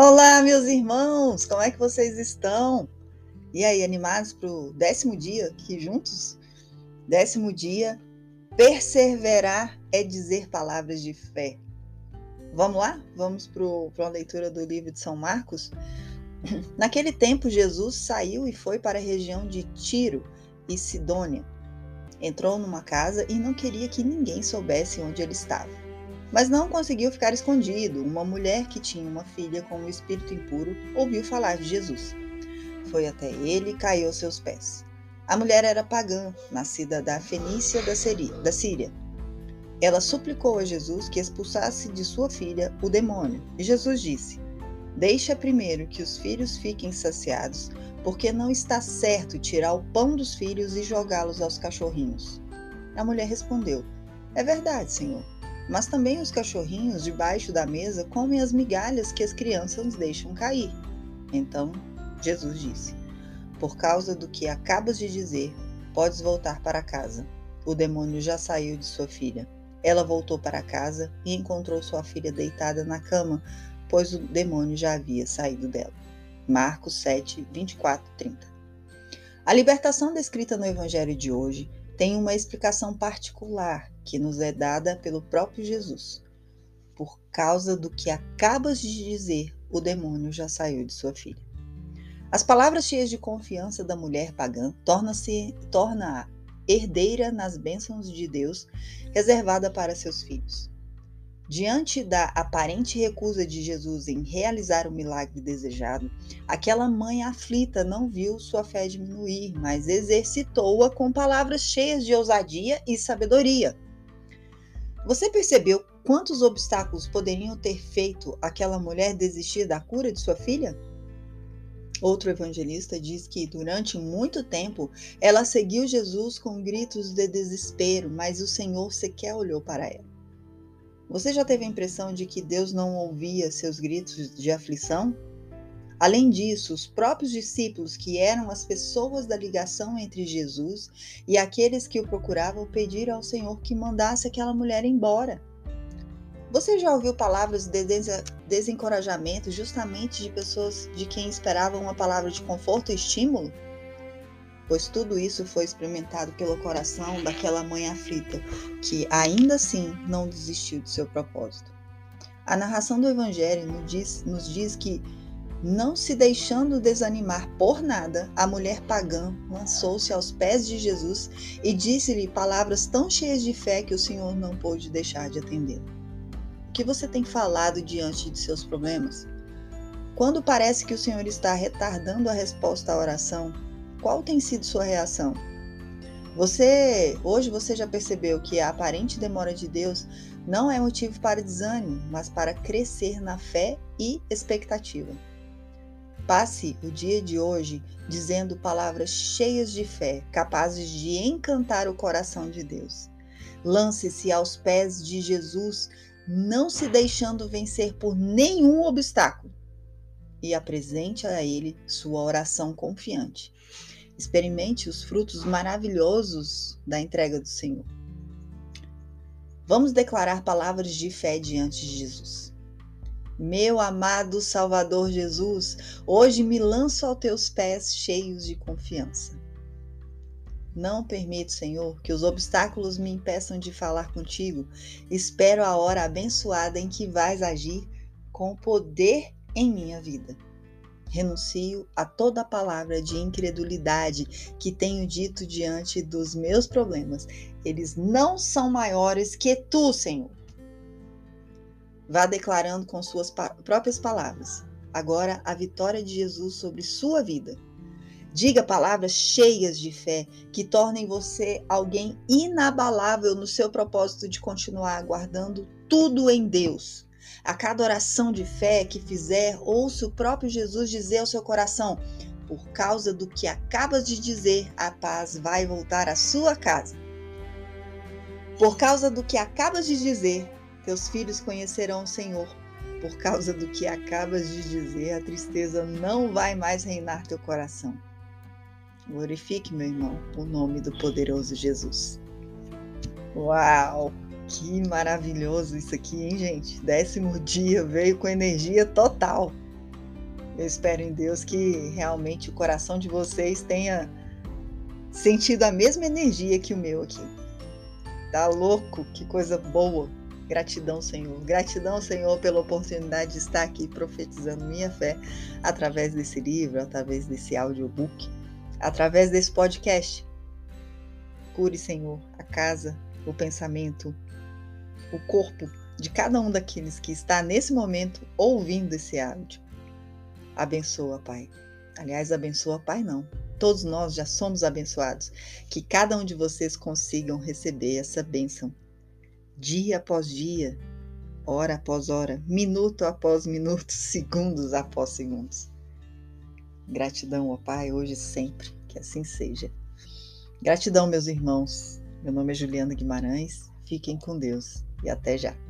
Olá, meus irmãos, como é que vocês estão? E aí, animados para o décimo dia aqui juntos? Décimo dia, perseverar é dizer palavras de fé. Vamos lá? Vamos para a leitura do livro de São Marcos? Naquele tempo, Jesus saiu e foi para a região de Tiro e Sidônia. Entrou numa casa e não queria que ninguém soubesse onde ele estava. Mas não conseguiu ficar escondido. Uma mulher que tinha uma filha com um espírito impuro ouviu falar de Jesus. Foi até ele e caiu aos seus pés. A mulher era pagã, nascida da Fenícia da Síria. Ela suplicou a Jesus que expulsasse de sua filha o demônio. E Jesus disse: Deixa primeiro que os filhos fiquem saciados, porque não está certo tirar o pão dos filhos e jogá-los aos cachorrinhos. A mulher respondeu: É verdade, Senhor mas também os cachorrinhos debaixo da mesa comem as migalhas que as crianças deixam cair. Então Jesus disse: Por causa do que acabas de dizer, podes voltar para casa. O demônio já saiu de sua filha. Ela voltou para casa e encontrou sua filha deitada na cama, pois o demônio já havia saído dela. Marcos 7, 24, 30. A libertação descrita no Evangelho de hoje tem uma explicação particular que nos é dada pelo próprio Jesus. Por causa do que acabas de dizer, o demônio já saiu de sua filha. As palavras cheias de confiança da mulher pagã torna-se torna-a herdeira nas bênçãos de Deus reservada para seus filhos. Diante da aparente recusa de Jesus em realizar o milagre desejado, aquela mãe aflita não viu sua fé diminuir, mas exercitou-a com palavras cheias de ousadia e sabedoria. Você percebeu quantos obstáculos poderiam ter feito aquela mulher desistir da cura de sua filha? Outro evangelista diz que durante muito tempo ela seguiu Jesus com gritos de desespero, mas o Senhor sequer olhou para ela. Você já teve a impressão de que Deus não ouvia seus gritos de aflição? Além disso, os próprios discípulos, que eram as pessoas da ligação entre Jesus e aqueles que o procuravam, pediram ao Senhor que mandasse aquela mulher embora. Você já ouviu palavras de desencorajamento justamente de pessoas de quem esperavam uma palavra de conforto e estímulo? Pois tudo isso foi experimentado pelo coração daquela mãe aflita, que ainda assim não desistiu do seu propósito. A narração do Evangelho nos diz, nos diz que, não se deixando desanimar por nada, a mulher pagã lançou-se aos pés de Jesus e disse-lhe palavras tão cheias de fé que o Senhor não pôde deixar de atendê-la. O que você tem falado diante de seus problemas? Quando parece que o Senhor está retardando a resposta à oração, qual tem sido sua reação? Você, hoje você já percebeu que a aparente demora de Deus não é motivo para desânimo, mas para crescer na fé e expectativa. Passe o dia de hoje dizendo palavras cheias de fé, capazes de encantar o coração de Deus. Lance-se aos pés de Jesus, não se deixando vencer por nenhum obstáculo, e apresente a Ele sua oração confiante. Experimente os frutos maravilhosos da entrega do Senhor. Vamos declarar palavras de fé diante de Jesus. Meu amado Salvador Jesus, hoje me lanço aos teus pés cheios de confiança. Não permito, Senhor, que os obstáculos me impeçam de falar contigo. Espero a hora abençoada em que vais agir com poder em minha vida. Renuncio a toda palavra de incredulidade que tenho dito diante dos meus problemas. Eles não são maiores que tu, Senhor. Vá declarando com suas próprias palavras agora a vitória de Jesus sobre sua vida. Diga palavras cheias de fé que tornem você alguém inabalável no seu propósito de continuar aguardando tudo em Deus a cada oração de fé que fizer, ouça o próprio Jesus dizer ao seu coração: Por causa do que acabas de dizer, a paz vai voltar à sua casa. Por causa do que acabas de dizer, teus filhos conhecerão o Senhor. Por causa do que acabas de dizer, a tristeza não vai mais reinar teu coração. Glorifique, meu irmão, o nome do poderoso Jesus. Uau! Que maravilhoso isso aqui, hein, gente? Décimo dia veio com energia total. Eu espero em Deus que realmente o coração de vocês tenha sentido a mesma energia que o meu aqui. Tá louco? Que coisa boa. Gratidão, Senhor. Gratidão, Senhor, pela oportunidade de estar aqui profetizando minha fé através desse livro, através desse audiobook, através desse podcast. Cure, Senhor, a casa, o pensamento, o corpo de cada um daqueles que está nesse momento ouvindo esse áudio. Abençoa, Pai. Aliás, abençoa, Pai, não. Todos nós já somos abençoados. Que cada um de vocês consigam receber essa bênção dia após dia, hora após hora, minuto após minuto, segundos após segundos. Gratidão, ó Pai, hoje e sempre, que assim seja. Gratidão, meus irmãos. Meu nome é Juliana Guimarães. Fiquem com Deus e até já.